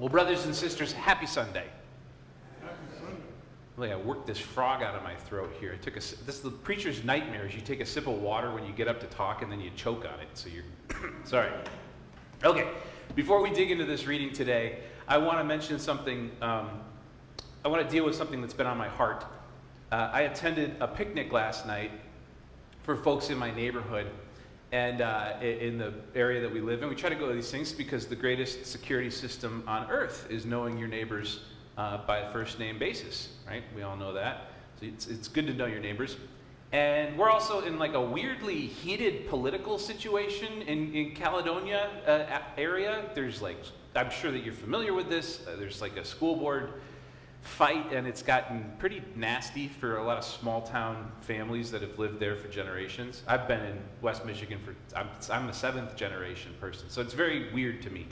Well, brothers and sisters, happy Sunday. Happy Sunday. Really, I worked this frog out of my throat here. I took a, this is the preacher's nightmare is you take a sip of water when you get up to talk and then you choke on it. So you're, sorry. Okay, before we dig into this reading today, I want to mention something. Um, I want to deal with something that's been on my heart. Uh, I attended a picnic last night for folks in my neighborhood and uh, in the area that we live in. We try to go to these things because the greatest security system on earth is knowing your neighbors uh, by first name basis, right? We all know that. So it's, it's good to know your neighbors. And we're also in like a weirdly heated political situation in, in Caledonia uh, area. There's like, I'm sure that you're familiar with this. Uh, there's like a school board fight, and it's gotten pretty nasty for a lot of small town families that have lived there for generations. I've been in West Michigan for, I'm, I'm a seventh generation person, so it's very weird to me.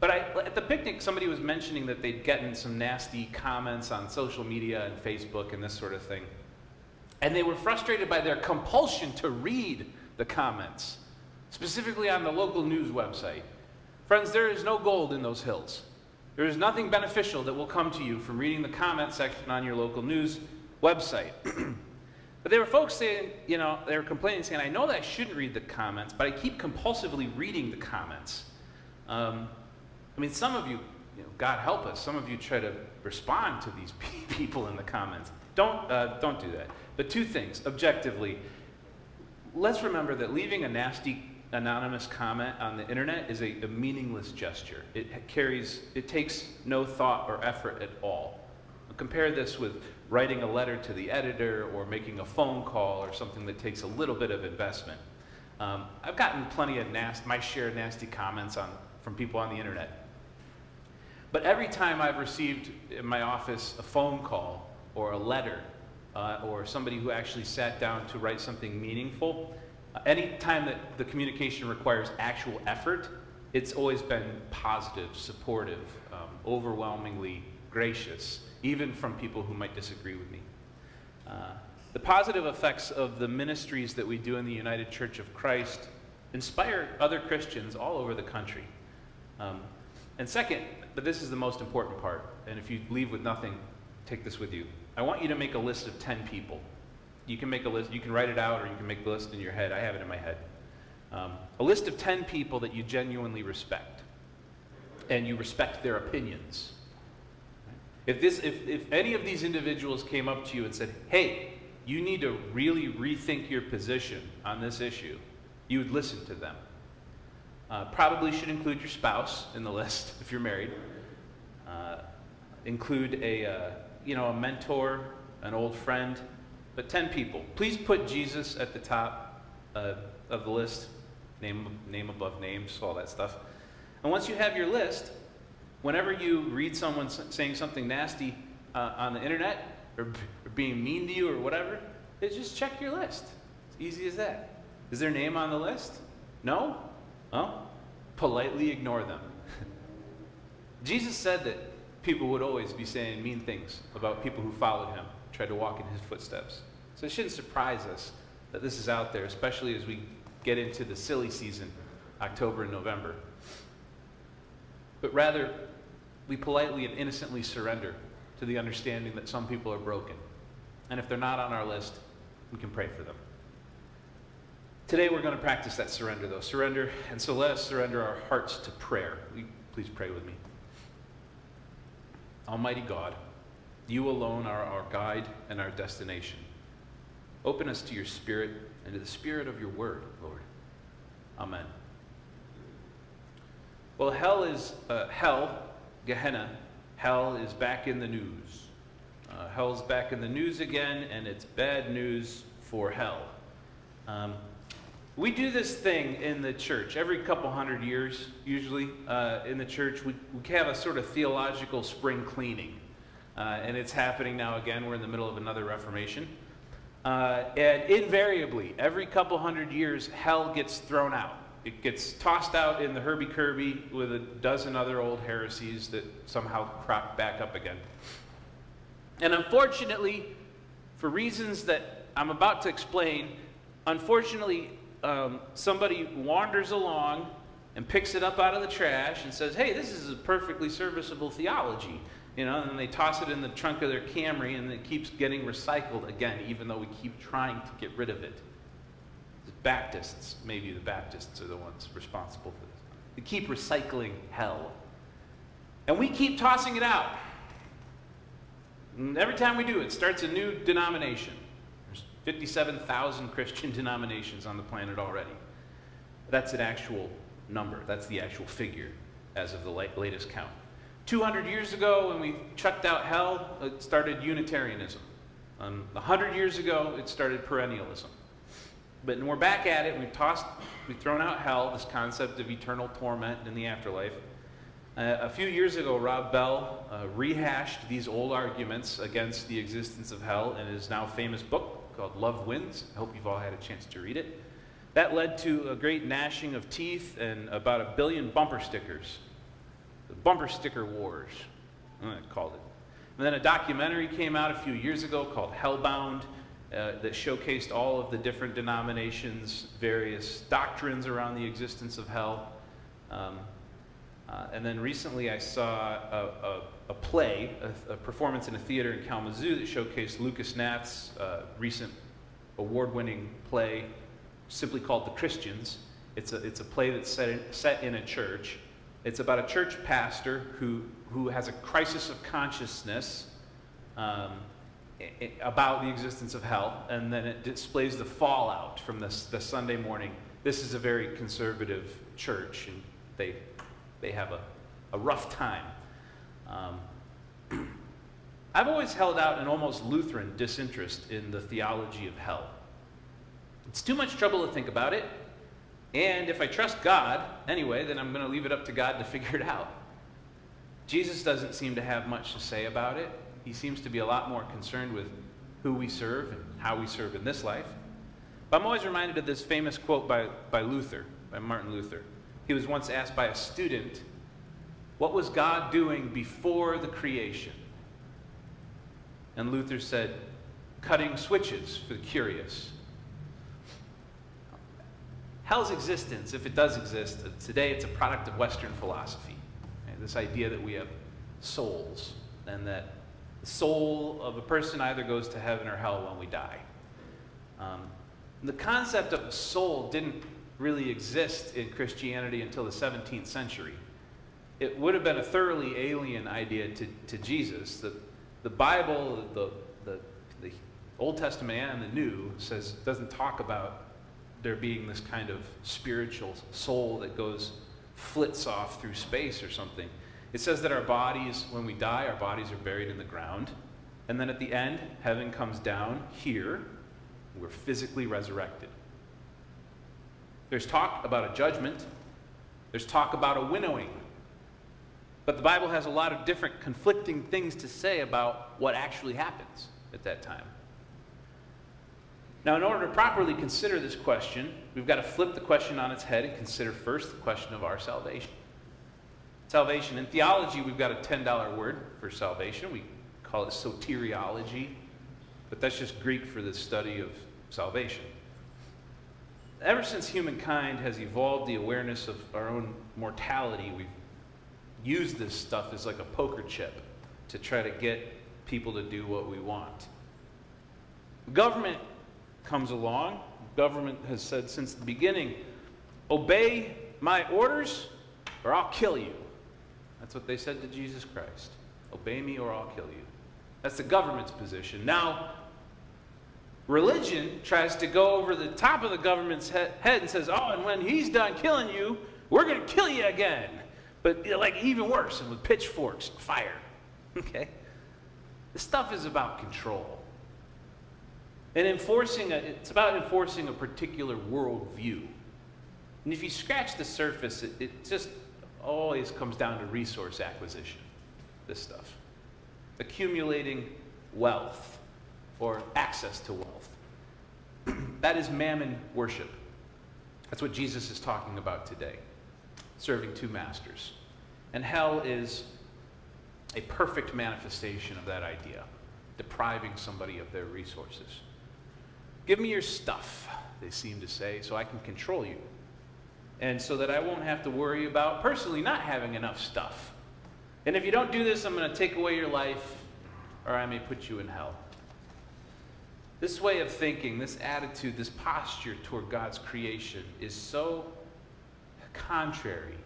But I, at the picnic, somebody was mentioning that they'd gotten some nasty comments on social media and Facebook and this sort of thing. And they were frustrated by their compulsion to read the comments, specifically on the local news website. Friends, there is no gold in those hills. There is nothing beneficial that will come to you from reading the comment section on your local news website. but there were folks saying, you know, they were complaining, saying, I know that I shouldn't read the comments, but I keep compulsively reading the comments. Um, I mean, some of you, you know, God help us, some of you try to respond to these people in the comments. Don't, uh, don't do that. But two things, objectively. Let's remember that leaving a nasty anonymous comment on the internet is a, a, meaningless gesture. It carries, it takes no thought or effort at all. Compare this with writing a letter to the editor or making a phone call or something that takes a little bit of investment. Um, I've gotten plenty of nasty, my share of nasty comments on, from people on the internet. But every time I've received in my office a phone call or a letter uh, or somebody who actually sat down to write something meaningful, any time that the communication requires actual effort, it's always been positive, supportive, um, overwhelmingly gracious, even from people who might disagree with me. Uh, the positive effects of the ministries that we do in the United Church of Christ inspire other Christians all over the country. Um, and second, but this is the most important part, and if you leave with nothing, take this with you. I want you to make a list of 10 people you can make a list, you can write it out, or you can make the list in your head. I have it in my head. Um, a list of 10 people that you genuinely respect, and you respect their opinions. If, this, if, if any of these individuals came up to you and said, hey, you need to really rethink your position on this issue, you would listen to them. Uh, probably should include your spouse in the list if you're married. Uh, include a, uh, you know, a mentor, an old friend, but 10 people. Please put Jesus at the top uh, of the list, name, name above names, all that stuff. And once you have your list, whenever you read someone saying something nasty uh, on the internet or, or, being mean to you or whatever, just check your list. It's easy as that. Is their name on the list? No? Well, politely ignore them. Jesus said that people would always be saying mean things about people who followed him tried to walk in his footsteps. So it shouldn't surprise us that this is out there, especially as we get into the silly season, October and November. But rather, we politely and innocently surrender to the understanding that some people are broken. And if they're not on our list, we can pray for them. Today we're going to practice that surrender, though. Surrender, and so let us surrender our hearts to prayer. Please pray with me. Almighty God, you alone are our guide and our destination. Open us to your spirit and to the spirit of your word, Lord. Amen. Well, hell is, uh, hell, Gehenna, hell is back in the news. Uh, hell's back in the news again, and it's bad news for hell. Um, we do this thing in the church every couple hundred years, usually, uh, in the church. We, we have a sort of theological spring cleaning. Uh, and it's happening now again. We're in the middle of another Reformation. Uh, and invariably, every couple hundred years, hell gets thrown out. It gets tossed out in the Herbie Kirby with a dozen other old heresies that somehow crop back up again. And unfortunately, for reasons that I'm about to explain, unfortunately, um, somebody wanders along and picks it up out of the trash and says, hey, this is a perfectly serviceable theology. You know, and they toss it in the trunk of their Camry and it keeps getting recycled again, even though we keep trying to get rid of it. The Baptists, maybe the Baptists are the ones responsible for this. They keep recycling hell. And we keep tossing it out. And every time we do, it starts a new denomination. There's 57,000 Christian denominations on the planet already. That's an actual number. That's the actual figure as of the latest count. 200 years ago, when we chucked out hell, it started Unitarianism. Um, 100 years ago, it started perennialism. But we're back at it. We've tossed, we've thrown out hell, this concept of eternal torment in the afterlife. Uh, a few years ago, Rob Bell uh, rehashed these old arguments against the existence of hell in his now famous book called Love Wins. I hope you've all had a chance to read it. That led to a great gnashing of teeth and about a billion bumper stickers. The bumper sticker wars, I called it. And then a documentary came out a few years ago called Hellbound uh, that showcased all of the different denominations, various doctrines around the existence of hell. Um, uh, and then recently I saw a, a, a play, a, a, performance in a theater in Kalamazoo that showcased Lucas Hnath's uh, recent award winning play, simply called The Christians. It's a, it's a play that's set in, set in a church. It's about a church pastor who, who has a crisis of consciousness um, about the existence of hell, and then it displays the fallout from this, the Sunday morning. This is a very conservative church, and they, they have a, a rough time. Um, I've always held out an almost Lutheran disinterest in the theology of hell. It's too much trouble to think about it. And if I trust God anyway, then I'm going to leave it up to God to figure it out. Jesus doesn't seem to have much to say about it. He seems to be a lot more concerned with who we serve and how we serve in this life. But I'm always reminded of this famous quote by, by Luther, by Martin Luther. He was once asked by a student, What was God doing before the creation? And Luther said, Cutting switches for the curious Hell's existence, if it does exist, today it's a product of Western philosophy. Right? This idea that we have souls and that the soul of a person either goes to heaven or hell when we die. Um, the concept of a soul didn't really exist in Christianity until the 17th century. It would have been a thoroughly alien idea to, to Jesus. The, the Bible, the, the, the Old Testament and the New, says doesn't talk about there being this kind of spiritual soul that goes, flits off through space or something. It says that our bodies, when we die, our bodies are buried in the ground. And then at the end, heaven comes down here. We're physically resurrected. There's talk about a judgment, there's talk about a winnowing. But the Bible has a lot of different conflicting things to say about what actually happens at that time. Now, in order to properly consider this question, we've got to flip the question on its head and consider first the question of our salvation. Salvation. In theology, we've got a $10 word for salvation. We call it soteriology, but that's just Greek for the study of salvation. Ever since humankind has evolved the awareness of our own mortality, we've used this stuff as like a poker chip to try to get people to do what we want. Government comes along, government has said since the beginning, obey my orders or I'll kill you. That's what they said to Jesus Christ. Obey me or I'll kill you. That's the government's position. Now, religion tries to go over the top of the government's head and says, oh, and when he's done killing you, we're going to kill you again. But like even worse, and with pitchforks and fire. Okay? This stuff is about control. And enforcing a, it's about enforcing a particular worldview. And if you scratch the surface, it, it just always comes down to resource acquisition, this stuff. Accumulating wealth or access to wealth. that is mammon worship. That's what Jesus is talking about today serving two masters. And hell is a perfect manifestation of that idea, depriving somebody of their resources. Give me your stuff, they seem to say, so I can control you. and so that I won't have to worry about personally not having enough stuff. And if you don't do this, I'm going to take away your life, or I may put you in hell. This way of thinking, this attitude, this posture toward God's creation is so contrary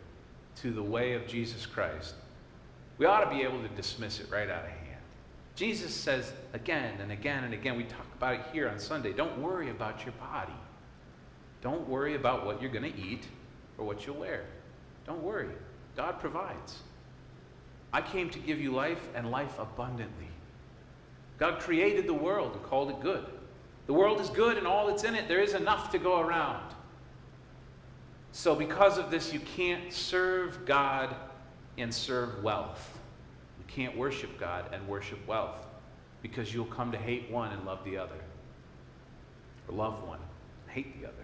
to the way of Jesus Christ. We ought to be able to dismiss it right out of hand. Jesus says again and again and again, we talk about it here on Sunday don't worry about your body. Don't worry about what you're going to eat or what you'll wear. Don't worry. God provides. I came to give you life and life abundantly. God created the world and called it good. The world is good and all that's in it. There is enough to go around. So, because of this, you can't serve God and serve wealth. You can't worship God and worship wealth because you'll come to hate one and love the other. Or love one, hate the other.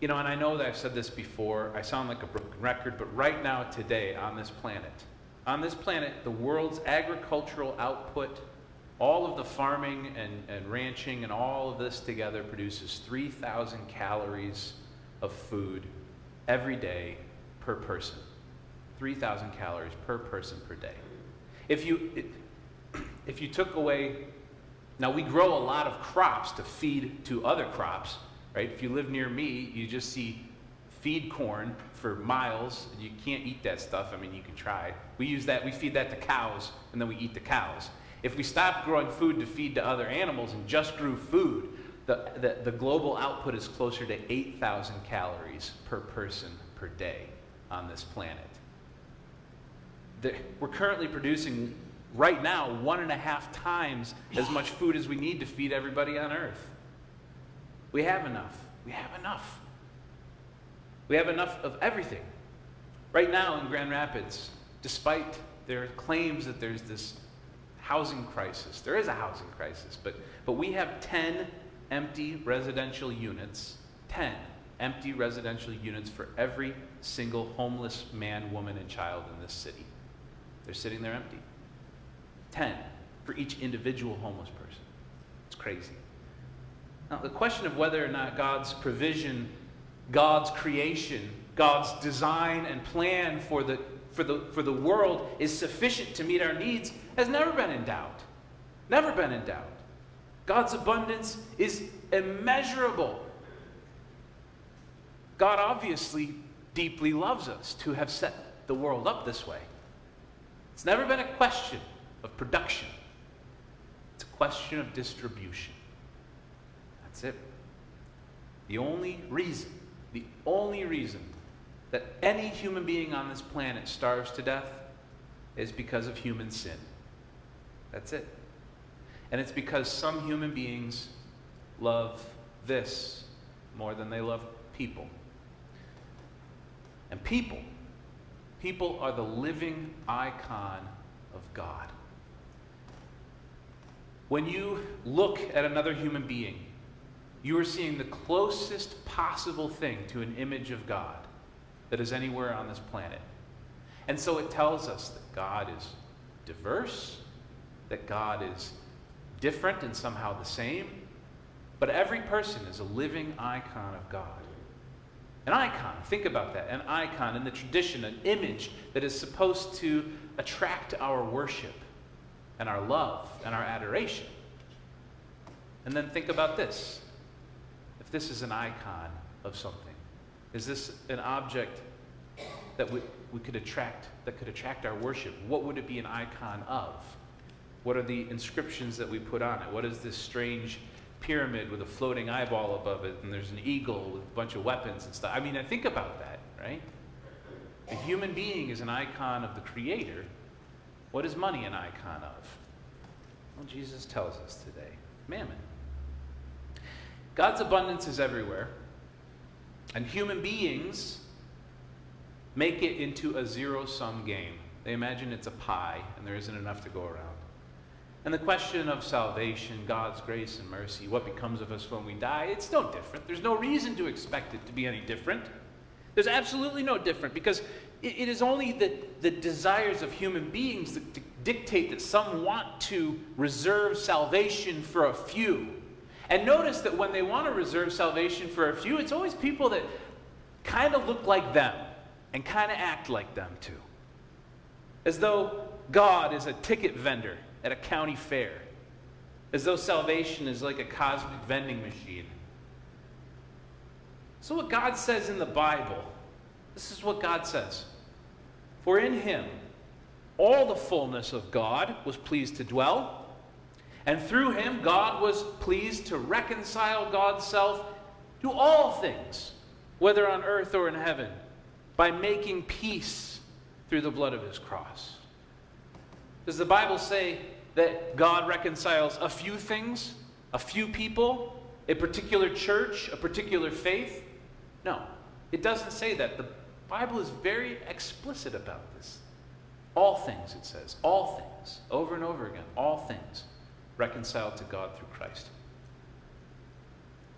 You know, and I know that I've said this before. I sound like a broken record, but right now, today, on this planet, on this planet, the world's agricultural output, all of the farming and, and ranching and all of this together produces 3,000 calories of food every day per person. 3,000 calories per person per day. If you, if you took away, now we grow a lot of crops to feed to other crops, right? If you live near me, you just see feed corn for miles. You can't eat that stuff. I mean, you can try. We use that, we feed that to cows, and then we eat the cows. If we stopped growing food to feed to other animals and just grew food, the, the, the global output is closer to 8,000 calories per person per day on this planet. The, we're currently producing, right now, one and a half times as much food as we need to feed everybody on Earth. We have enough. We have enough. We have enough of everything. Right now in Grand Rapids, despite their claims that there's this housing crisis, there is a housing crisis, but, but we have 10 empty residential units, 10 empty residential units for every single homeless man, woman, and child in this city. They're sitting there empty. 10 for each individual homeless person. It's crazy. Now, the question of whether or not God's provision, God's creation, God's design and plan for the, for the, for the world is sufficient to meet our needs has never been in doubt. Never been in doubt. God's abundance is immeasurable. God obviously deeply loves us to have set the world up this way. It's never been a question of production, it's a question of distribution. That's it. The only reason, the only reason that any human being on this planet starves to death is because of human sin. That's it. And it's because some human beings love this more than they love people. And people, people are the living icon of God. When you look at another human being, you are seeing the closest possible thing to an image of God that is anywhere on this planet. And so it tells us that God is diverse, that God is different and somehow the same, but every person is a living icon of God. An icon, think about that, an icon in the tradition, an image that is supposed to attract our worship and our love and our adoration. And then think about this if this is an icon of something? Is this an object that we, we could attract, that could attract our worship? What would it be an icon of? What are the inscriptions that we put on it? What is this strange pyramid with a floating eyeball above it, and there's an eagle with a bunch of weapons and stuff? I mean, I think about that, right? A human being is an icon of the Creator. What is money an icon of? Well, Jesus tells us today mammon. God's abundance is everywhere, and human beings make it into a zero sum game. They imagine it's a pie and there isn't enough to go around. And the question of salvation, God's grace and mercy, what becomes of us when we die, it's no different. There's no reason to expect it to be any different. There's absolutely no different because it, is only the, the desires of human beings that dictate that some want to reserve salvation for a few and notice that when they want to reserve salvation for a few, it's always people that kind of look like them and kind of act like them too. As though God is a ticket vendor at a county fair. As though salvation is like a cosmic vending machine. So, what God says in the Bible, this is what God says. For in him all the fullness of God was pleased to dwell, and through him God was pleased to reconcile God's self to all things, whether on earth or in heaven, by making peace through the blood of his cross. Does the Bible say that God reconciles a few things, a few people, a particular church, a particular faith? No, it doesn't say that. The Bible is very explicit about this. All things, it says, all things, over and over again, all things reconciled to God through Christ.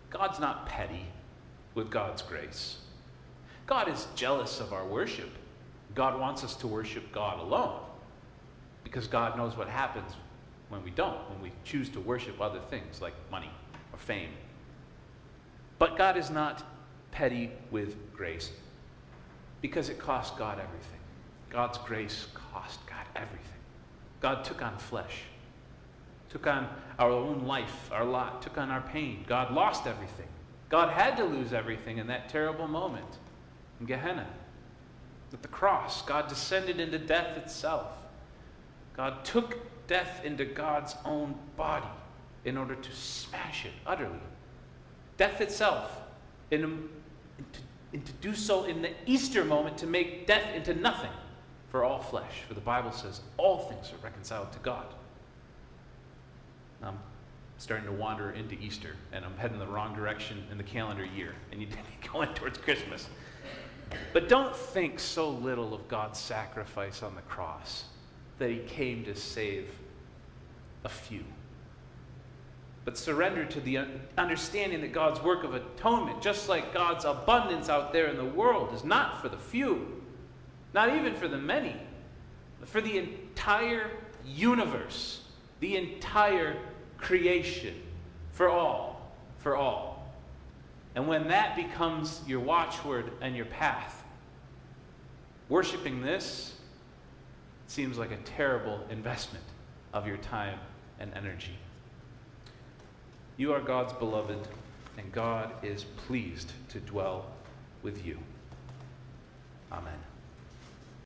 God's not petty with God's grace. God is jealous of our worship. God wants us to worship God alone because God knows what happens when we don't, when we choose to worship other things like money or fame. But God is not petty with grace because it cost God everything. God's grace cost God everything. God took on flesh, took on our own life, our lot, took on our pain. God lost everything. God had to lose everything in that terrible moment in Gehenna. At the cross, God descended into death itself. God took death into God's own body in order to smash it utterly. Death itself, in, to, and to do so in the Easter moment to make death into nothing for all flesh. For the Bible says all things are reconciled to God. I'm starting to wander into Easter, and I'm heading the wrong direction in the calendar year, and you're going towards Christmas. But don't think so little of God's sacrifice on the cross that he came to save a few. But surrender to the understanding that God's work of atonement, just like God's abundance out there in the world, is not for the few, not even for the many, but for the entire universe, the entire creation, for all, for all. And when that becomes your watchword and your path, worshiping this seems like a terrible investment of your time and energy. You are God's beloved, and God is pleased to dwell with you. Amen.